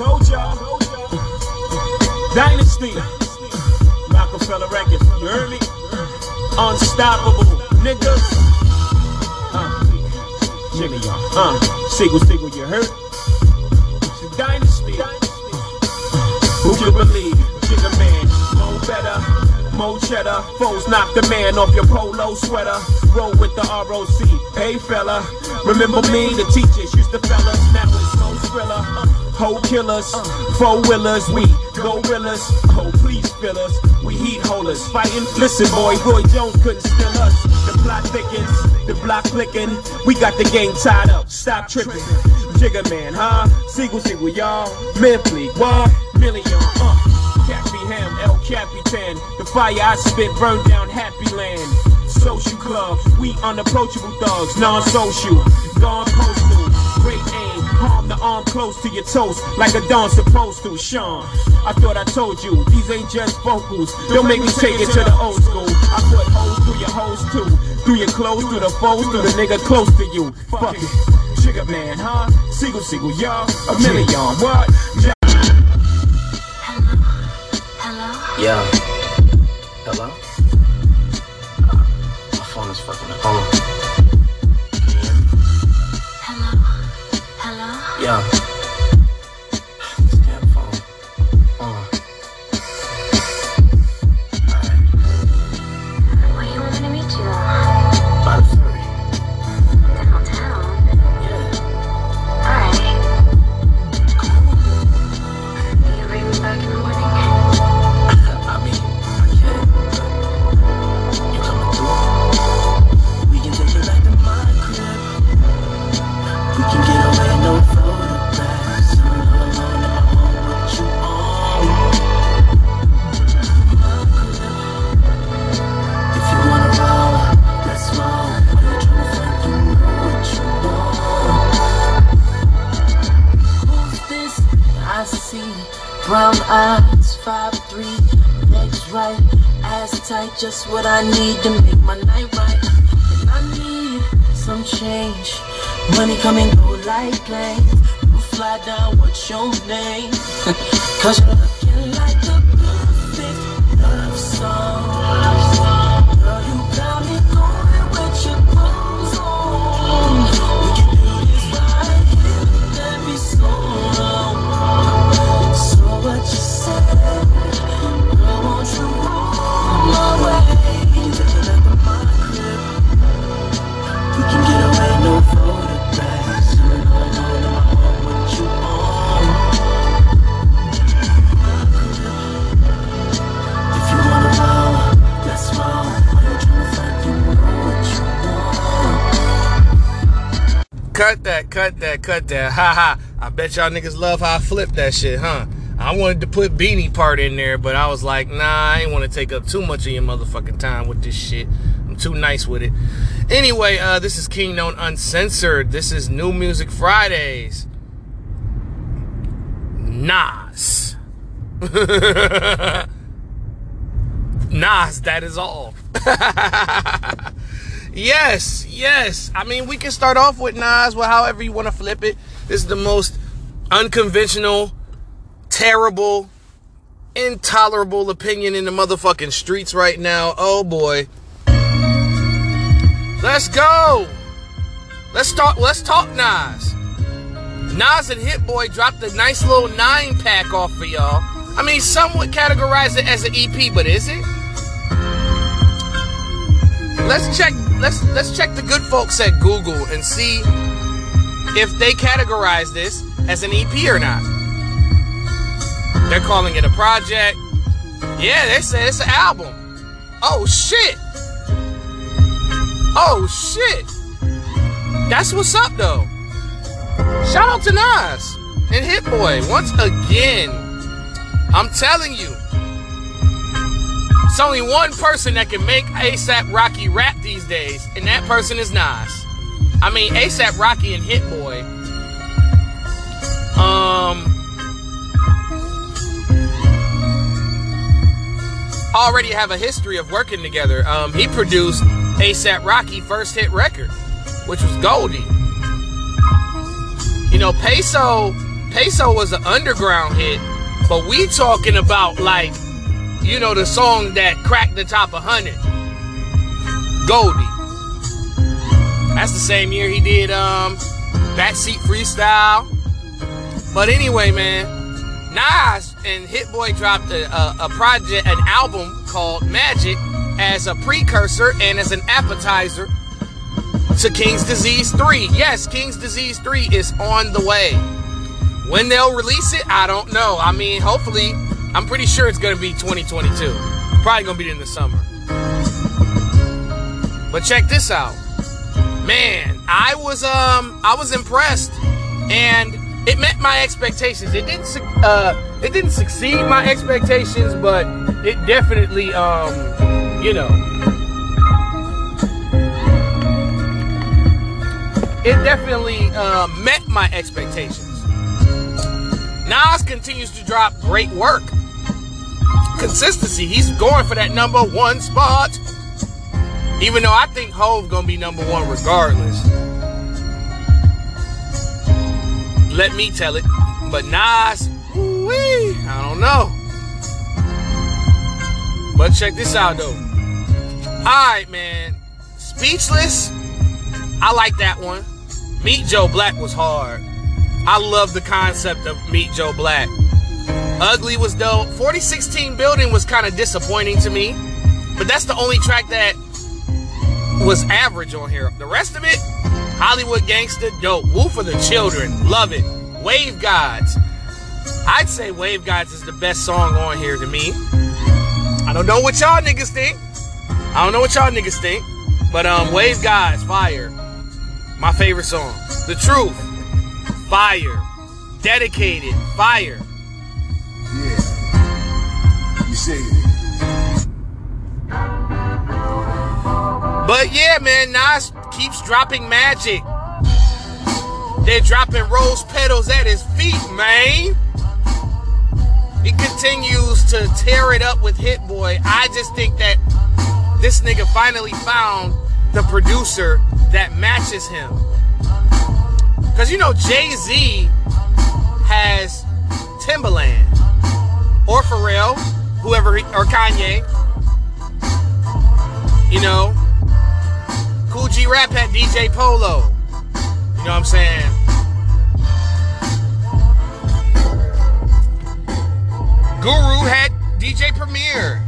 Told y'all. Dynasty. Roc-A-Fella Records. You heard me? Unstoppable. Niggas. Uh, Jimmy, y'all. Uh, Sigel, Sigel, you heard? It's a dynasty. Who could believe? Jigga man, no better. Mo cheddar, foes knock the man off your polo sweater. Roll with the ROC, hey fella. Remember me, the teachers used to fellas, now it's no thriller. Hoe killers, four willers, we gorillas. Oh, please fill us, we heat holders. Fighting, listen, boy, Roy Jones couldn't steal us. The plot thickens, the block clicking. We got the game tied up, stop tripping. Jigga man, huh? Sigel, Sigel, y'all. Mentally, what? Million, uh. Cappy Ham, El Capitan. The fire I spit burned down Happy Land. Social club, we unapproachable thugs, non-social, gone postal. Great palm the arm close to your toes, like a dawn supposed to. Sean, I thought I told you, these ain't just vocals. Don't make me take it to the old school. I put holes through your hoes too, through your clothes, through the foes, through the nigga close to you. Fuck it. Sugar man, huh? Sigel, Sigel, y'all. A million, what? Hello? Yeah. Brown eyes, five three, legs right, ass tight, just what I need to make my night right. And I need some change. Money come and go like planes. You fly down, what's your name? Cause you're looking like a perfect love song. Cut that, cut that. Ha ha. I bet y'all niggas love how I flipped that shit, huh? I wanted to put Beanie part in there, but I was like, nah, I ain't want to take up too much of your motherfucking time with this shit. I'm too nice with it. Anyway, uh, this is King Known Uncensored. This is New Music Fridays. Nas. Nas, that is all. Yes, yes. I mean, we can start off with Nas, well, however you want to flip it. This is the most unconventional, terrible, intolerable opinion in the motherfucking streets right now. Oh boy. Let's go. Let's talk. Let's talk Nas. Nas and Hit Boy dropped a nice little nine pack off for y'all. I mean, some would categorize it as an EP, but is it? Let's check. Let's let's check the good folks at Google and see if they categorize this as an EP or not. They're calling it a project. Yeah, they say it's an album. Oh shit. Oh shit. That's what's up though. Shout out to Nas and Hit Boy once again. I'm telling you. It's only one person that can make ASAP Rocky rap these days, and that person is Nas. I mean, ASAP Rocky and Hit Boy. Um. Already have a history of working together. Um, he produced ASAP Rocky first hit record, which was Goldie. You know, Peso Peso was an underground hit, but we talking about like, you know, the song that cracked the top 100. Goldie. That's the same year he did um Backseat Freestyle. But anyway, man, Nas and Hit Boy dropped a, a, a project, an album called Magic as a precursor and as an appetizer to King's Disease 3. Yes, King's Disease 3 is on the way. When they'll release it, I don't know. I mean, hopefully, I'm pretty sure it's to be 2022. Probably to be in the summer. But check this out. Man, I was um I was impressed and it met my expectations. It didn't uh it didn't succeed my expectations, but it definitely um you know it definitely uh, met my expectations. Nas continues to drop great work. Consistency. He's going for that number one spot. Even though I think Hove gonna be number one regardless. Let me tell it. But Nas, wee, I don't know. But check this out though. Alright, man. Speechless. I like that one. Meet Joe Black was hard. I love the concept of Meet Joe Black. Ugly was dope. 4016 Building was kind of disappointing to me. But that's the only track that was average on here. The rest of it, Hollywood Gangster, dope. Wu for the Children, love it. Wave Gods. I'd say Wave Gods is the best song on here to me. I don't know what y'all niggas think. I don't know what y'all niggas think. But um, Wave Gods, fire. My favorite song. The Truth, fire. Dedicated, fire. But yeah, man, Nas keeps dropping magic. They're dropping rose petals at his feet, man. He continues to tear it up with Hit Boy. I just think that this nigga finally found the producer that matches him. Cause you know Jay Z has Timbaland or Pharrell, whoever, he, or Kanye. You know, Kool G Rap had DJ Polo. You know what I'm saying? Guru had DJ Premier.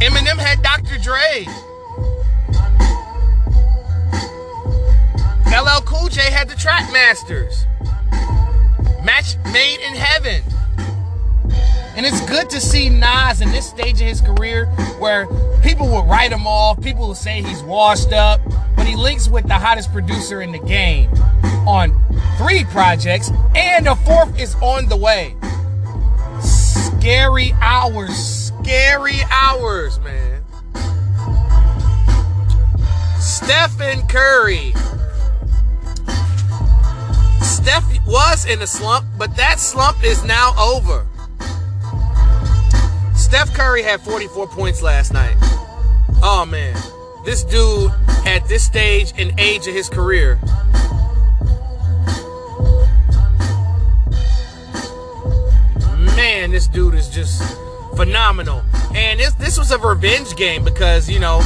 Eminem had Dr. Dre. LL Cool J had the Trackmasters. Match made in heaven. And it's good to see Nas in this stage of his career where people will write him off, people will say he's washed up, but he links with the hottest producer in the game on three projects, and a fourth is on the way. Scary hours, scary hours, man. Stephen Curry. Steph was in a slump, but that slump is now over. Steph Curry had 44 points last night. Oh man, this dude at this stage and age of his career. Man, this dude is just phenomenal. And this this was a revenge game because, you know,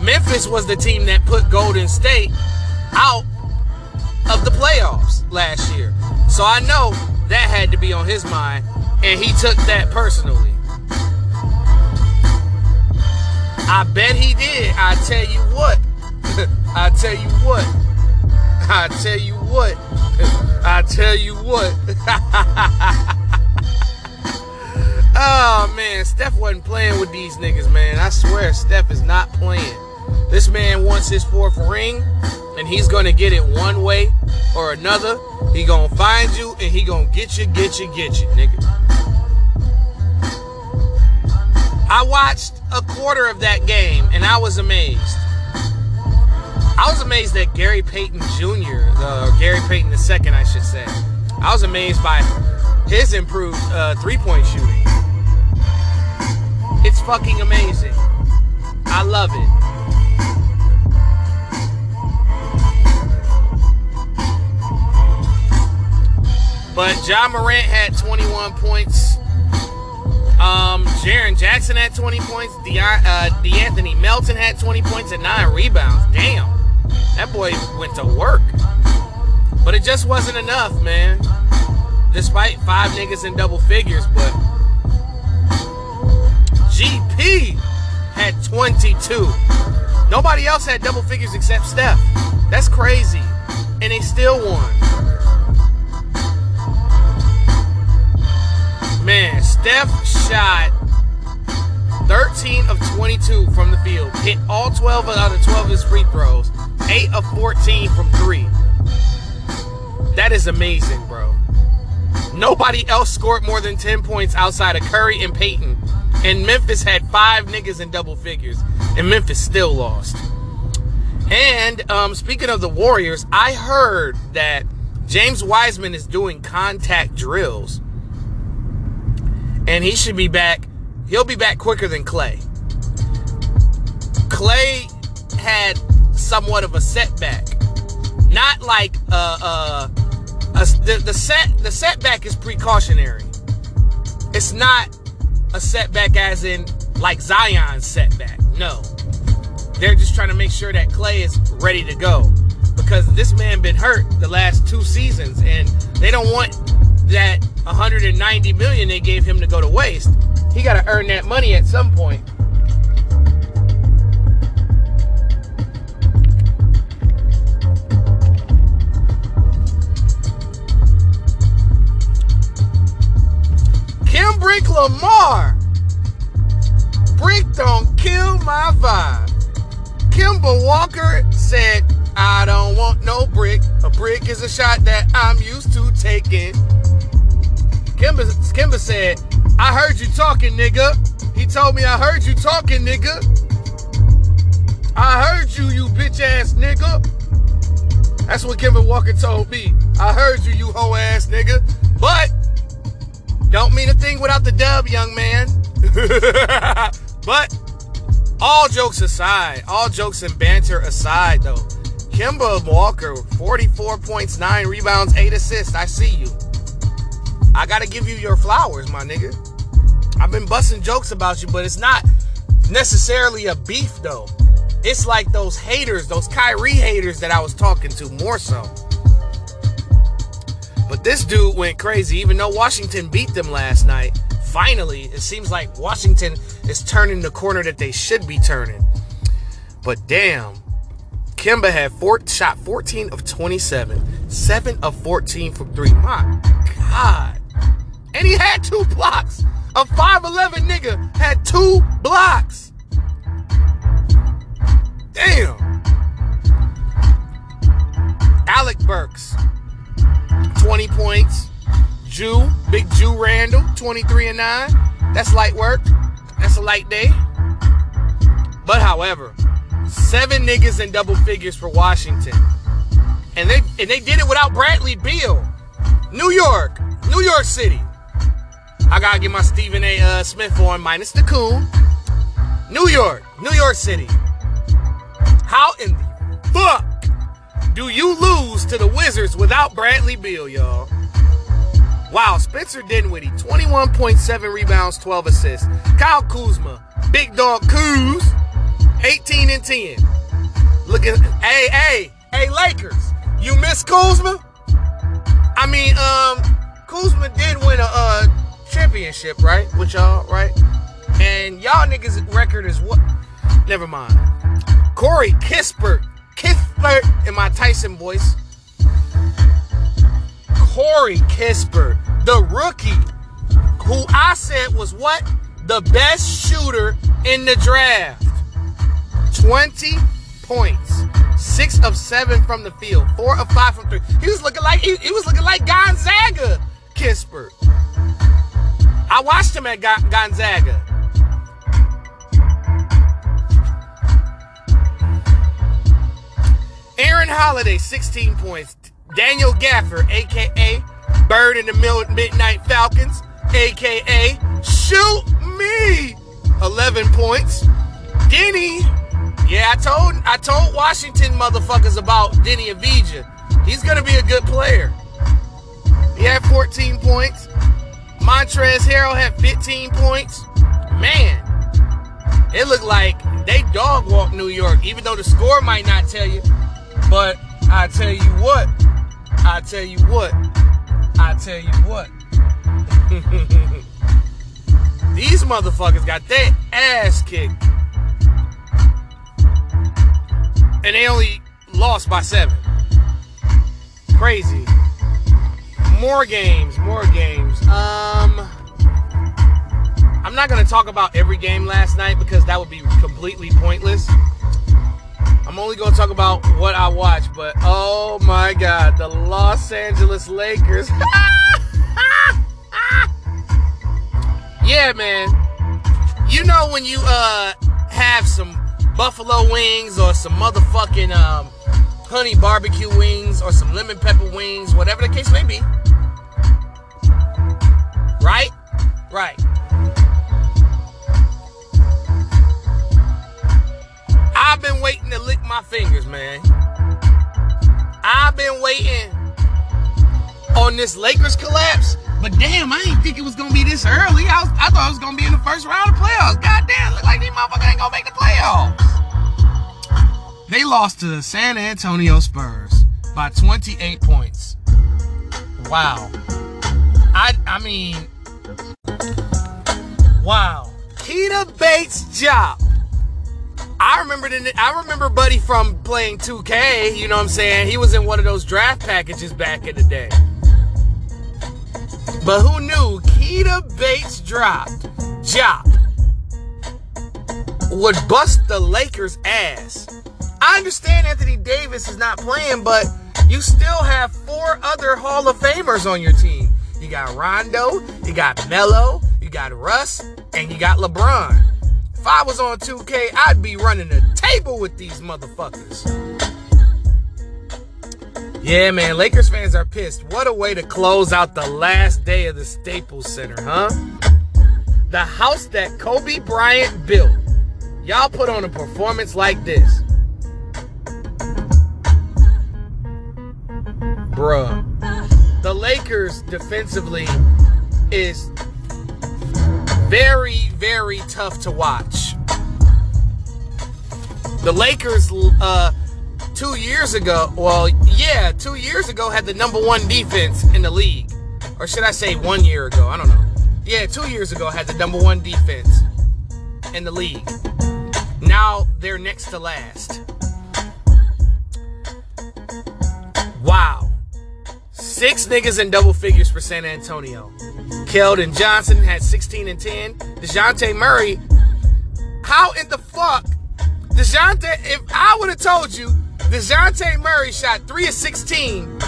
Memphis was the team that put Golden State out of the playoffs last year. So I know that had to be on his mind, and he took that personally. I bet he did. I tell you what. I tell you what. I tell you what. I tell you what. oh man, Steph wasn't playing with these niggas, man. I swear Steph is not playing. This man wants his fourth ring, and he's gonna get it one way or another. He gonna find you and he gonna get you, get you, get you, nigga. I watched a quarter of that game and I was amazed. I was amazed that Gary Payton Jr., uh, Gary Payton II, I should say. I was amazed by his improved uh, three point shooting. It's fucking amazing. I love it. But Ja Morant had 21 points. Um, Jaren Jackson had 20 points. Deon, uh, DeAnthony Melton had 20 points and nine rebounds. Damn, that boy went to work. But it just wasn't enough, man. Despite five niggas in double figures, but GP had 22. Nobody else had double figures except Steph. That's crazy. And they still won. Man, Steph shot 13 of 22 from the field, hit all 12 out of 12 of his free throws, 8 of 14 from 3. That is amazing, bro. Nobody else scored more than 10 points outside of Curry and Payton. And Memphis had five niggas in double figures. And Memphis still lost. And um, speaking of the Warriors, I heard that James Wiseman is doing contact drills. And he should be back. He'll be back quicker than Clay. Clay had somewhat of a setback. Not like uh, uh, a, the, the set the setback is precautionary. It's not a setback as in like Zion's setback. No. They're just trying to make sure that Clay is ready to go. Because this man been hurt the last two seasons and they don't want that 190 million they gave him to go to waste. He got to earn that money at some point. Kendrick Lamar. Brick don't kill my vibe. Kemba Walker said, I don't want no brick. A brick is a shot that I'm used to taking. Kemba, Kemba said, I heard you talking, nigga. He told me I heard you talking, nigga. I heard you, you bitch ass nigga. That's what Kemba Walker told me. I heard you, you hoe ass nigga. But don't mean a thing without the dub, young man. but all jokes aside, all jokes and banter aside, though, Kemba Walker, 44 points, 9 rebounds, 8 assists. I see you. I gotta give you your flowers, my nigga. I've been busting jokes about you, but it's not necessarily a beef, though. It's like those haters, those Kyrie haters that I was talking to more so. But this dude went crazy, even though Washington beat them last night. Finally, it seems like Washington is turning the corner that they should be turning. But damn, Kemba had four, shot 14 of 27, 7 of 14 from 3. My God. And he had two blocks. A 5'11 nigga had two blocks. Damn. Alec Burks, 20 points. Ju, Big Ju Randle, 23 and 9. That's light work. That's a light day. But however, seven niggas in double figures for Washington. And they and they did it without Bradley Beal. New York, New York City. I gotta get my Stephen A. Uh, Smith on minus the coon. New York, New York City. How in the fuck do you lose to the Wizards without Bradley Beal, y'all? Wow, Spencer Dinwiddie, 21.7 rebounds, 12 assists. Kyle Kuzma, big dog Kuz, 18 and 10. Look at, hey, hey, hey, Lakers, you miss Kuzma? I mean, um, Kuzma did win a uh, championship, right? With y'all, right? And y'all niggas' record is what? Never mind. Corey Kispert, Kispert in my Tyson voice. Corey Kispert, the rookie, who I said was what? The best shooter in the draft. 20 points. Six of seven from the field. Four of five from three. He was looking like he, he was looking like Gonzaga Kispert. Watched him at Gonzaga. Aaron Holiday, 16 points. Daniel Gafford, aka Bird in the Midnight Falcons, aka Shoot Me, 11 points. Deni, yeah, I told I told Washington motherfuckers about Deni Avdija. He's gonna be a good player. He had 14 points. Montrezl Harrell had 15 points. Man, it looked like they dog walked New York, even though the score might not tell you. But I tell you what, I tell you what, I tell you what. These motherfuckers got their ass kicked. And they only lost by seven. Crazy. More games, more games. Um I'm not gonna talk about every game last night because that would be completely pointless. I'm only gonna talk about what I watched, but oh my god, the Los Angeles Lakers. yeah, man. You know when you uh have some buffalo wings or some motherfucking um honey barbecue wings or some lemon pepper wings, whatever the case may be. Right? Right. I've been waiting to lick my fingers, man. I've been waiting on this Lakers collapse. But damn, I didn't think it was gonna be this early. I, was, I thought it was gonna be in the first round of playoffs. God damn, look like these motherfuckers ain't gonna make the playoffs. They lost to the San Antonio Spurs by 28 points. Wow. I I mean, wow. Keita Bates-Diop. I remember the, I remember Buddy from playing 2K, you know what I'm saying? He was in one of those draft packages back in the day. But who knew Keita Bates dropped Jop would bust the Lakers ass. I understand Anthony Davis is not playing, but you still have four other Hall of Famers on your team. You got Rondo, you got Melo, got Russ, and you got LeBron. If I was on 2K, I'd be running the table with these motherfuckers. Yeah, man, Lakers fans are pissed. What a way to close out the last day of the Staples Center, huh? The house that Kobe Bryant built. Y'all put on a performance like this. Bruh. The Lakers defensively is very, very tough to watch. The Lakers, uh, two years ago, well, yeah, two years ago had the number one defense in the league. Or should I say one year ago? I don't know. Yeah, two years ago had the number one defense in the league. Now they're next to last. Wow. Six niggas in double figures for San Antonio. Keldon Johnson had 16 and 10. DeJounte Murray. How in the fuck? DeJounte, if I would have told you DeJounte Murray shot 3 of 16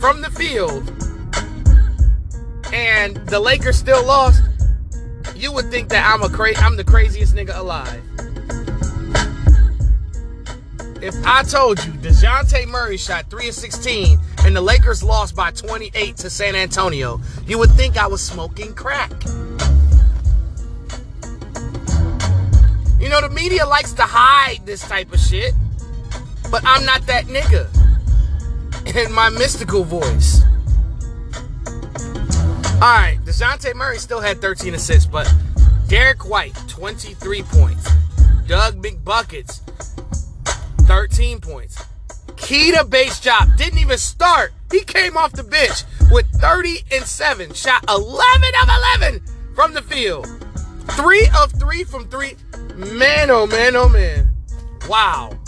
from the field and the Lakers still lost, you would think that I'm a cra- I'm the craziest nigga alive. If I told you DeJounte Murray shot 3 of 16 and the Lakers lost by 28 to San Antonio, you would think I was smoking crack. You know, the media likes to hide this type of shit, but I'm not that nigga. In my mystical voice. Alright, DeJounte Murray still had 13 assists, but Derrick White, 23 points. Doug McBuckets, 13 points. Keita Bates-Diop didn't even start. He came off the bench with 30 and 7. Shot 11 of 11 from the field. 3 of 3 from 3. Man, oh man, oh man. Wow.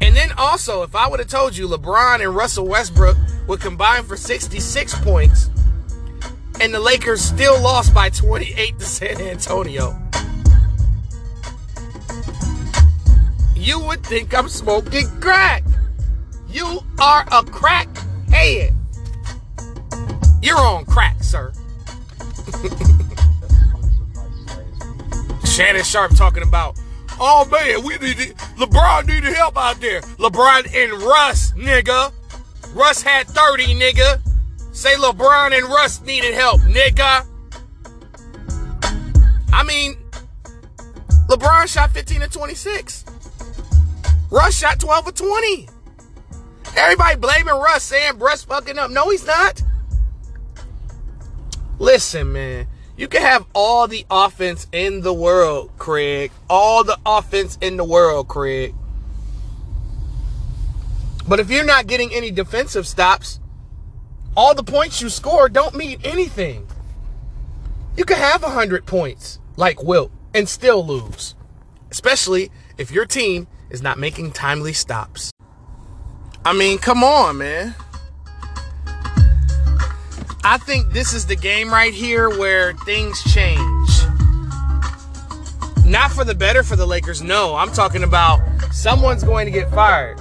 And then also, if I would have told you LeBron and Russell Westbrook would combine for 66 points and the Lakers still lost by 28 to San Antonio. You would think I'm smoking crack. You are a crack head. You're on crack, sir. Shannon Sharpe talking about, oh man, we need to, LeBron needed help out there. LeBron and Russ, nigga. Russ had 30, nigga. Say LeBron and Russ needed help, nigga. I mean, LeBron shot 15 to 26. Russ shot 12 of 20. Everybody blaming Russ, saying Russ fucking up. No, he's not. Listen, man. You can have all the offense in the world, Craig. All the offense in the world, Craig. But if you're not getting any defensive stops, all the points you score don't mean anything. You can have 100 points like Wilt and still lose, especially if your team is not making timely stops. I mean, come on, man. I think this is the game right here where things change. Not for the better for the Lakers, no. I'm talking about someone's going to get fired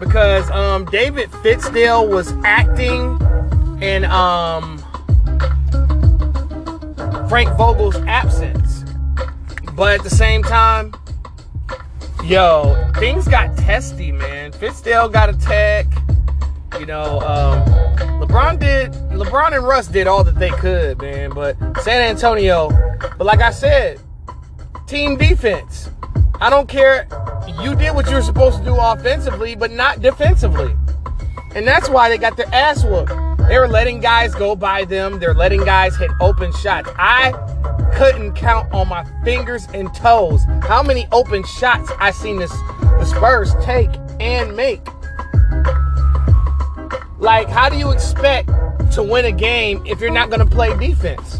because um, David Fizdale was acting in um, Frank Vogel's absence. But at the same time, yo, things got testy, man. Fizdale got a tech. You know, um, LeBron did. LeBron and Russ did all that they could, man. But San Antonio. But like I said, team defense. I don't care. You did what you were supposed to do offensively, but not defensively. And that's why they got their ass whooped. They were letting guys go by them. They're letting guys hit open shots. I couldn't count on my fingers and toes how many open shots I seen this the Spurs take and make. Like, how do you expect to win a game if you're not going to play defense?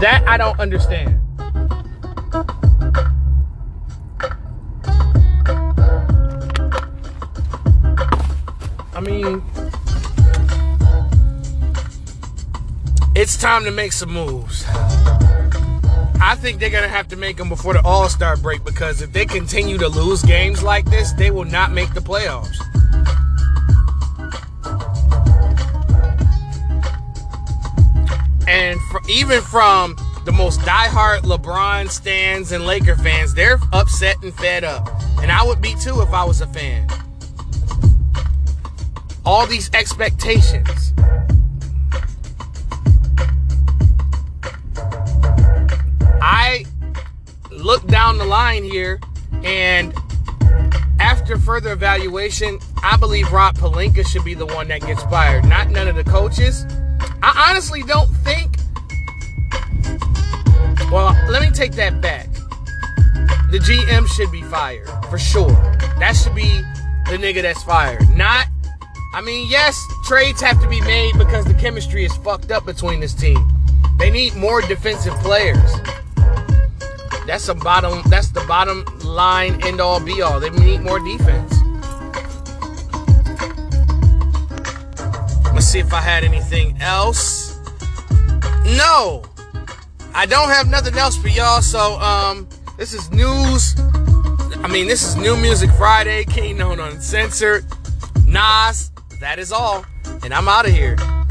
That I don't understand. I mean, it's time to make some moves. I think they're going to have to make them before the All Star break because if they continue to lose games like this, they will not make the playoffs. And for, even from the most diehard LeBron stands and Laker fans, they're upset and fed up. And I would be too if I was a fan. All these expectations. I look down the line here, and after further evaluation, I believe Rob Pelinka should be the one that gets fired, not none of the coaches. I honestly don't think. Well, let me take that back. The GM should be fired for sure. That should be the nigga that's fired. Not, I mean, yes, trades have to be made because the chemistry is fucked up between this team. They need more defensive players. That's a bottom. That's the bottom line, end all, be all. They need more defense. Let's see if I had anything else. No, I don't have nothing else for y'all. So, um, this is news. I mean, this is New Music Friday. King known uncensored. Nas. That is all, and I'm out of here.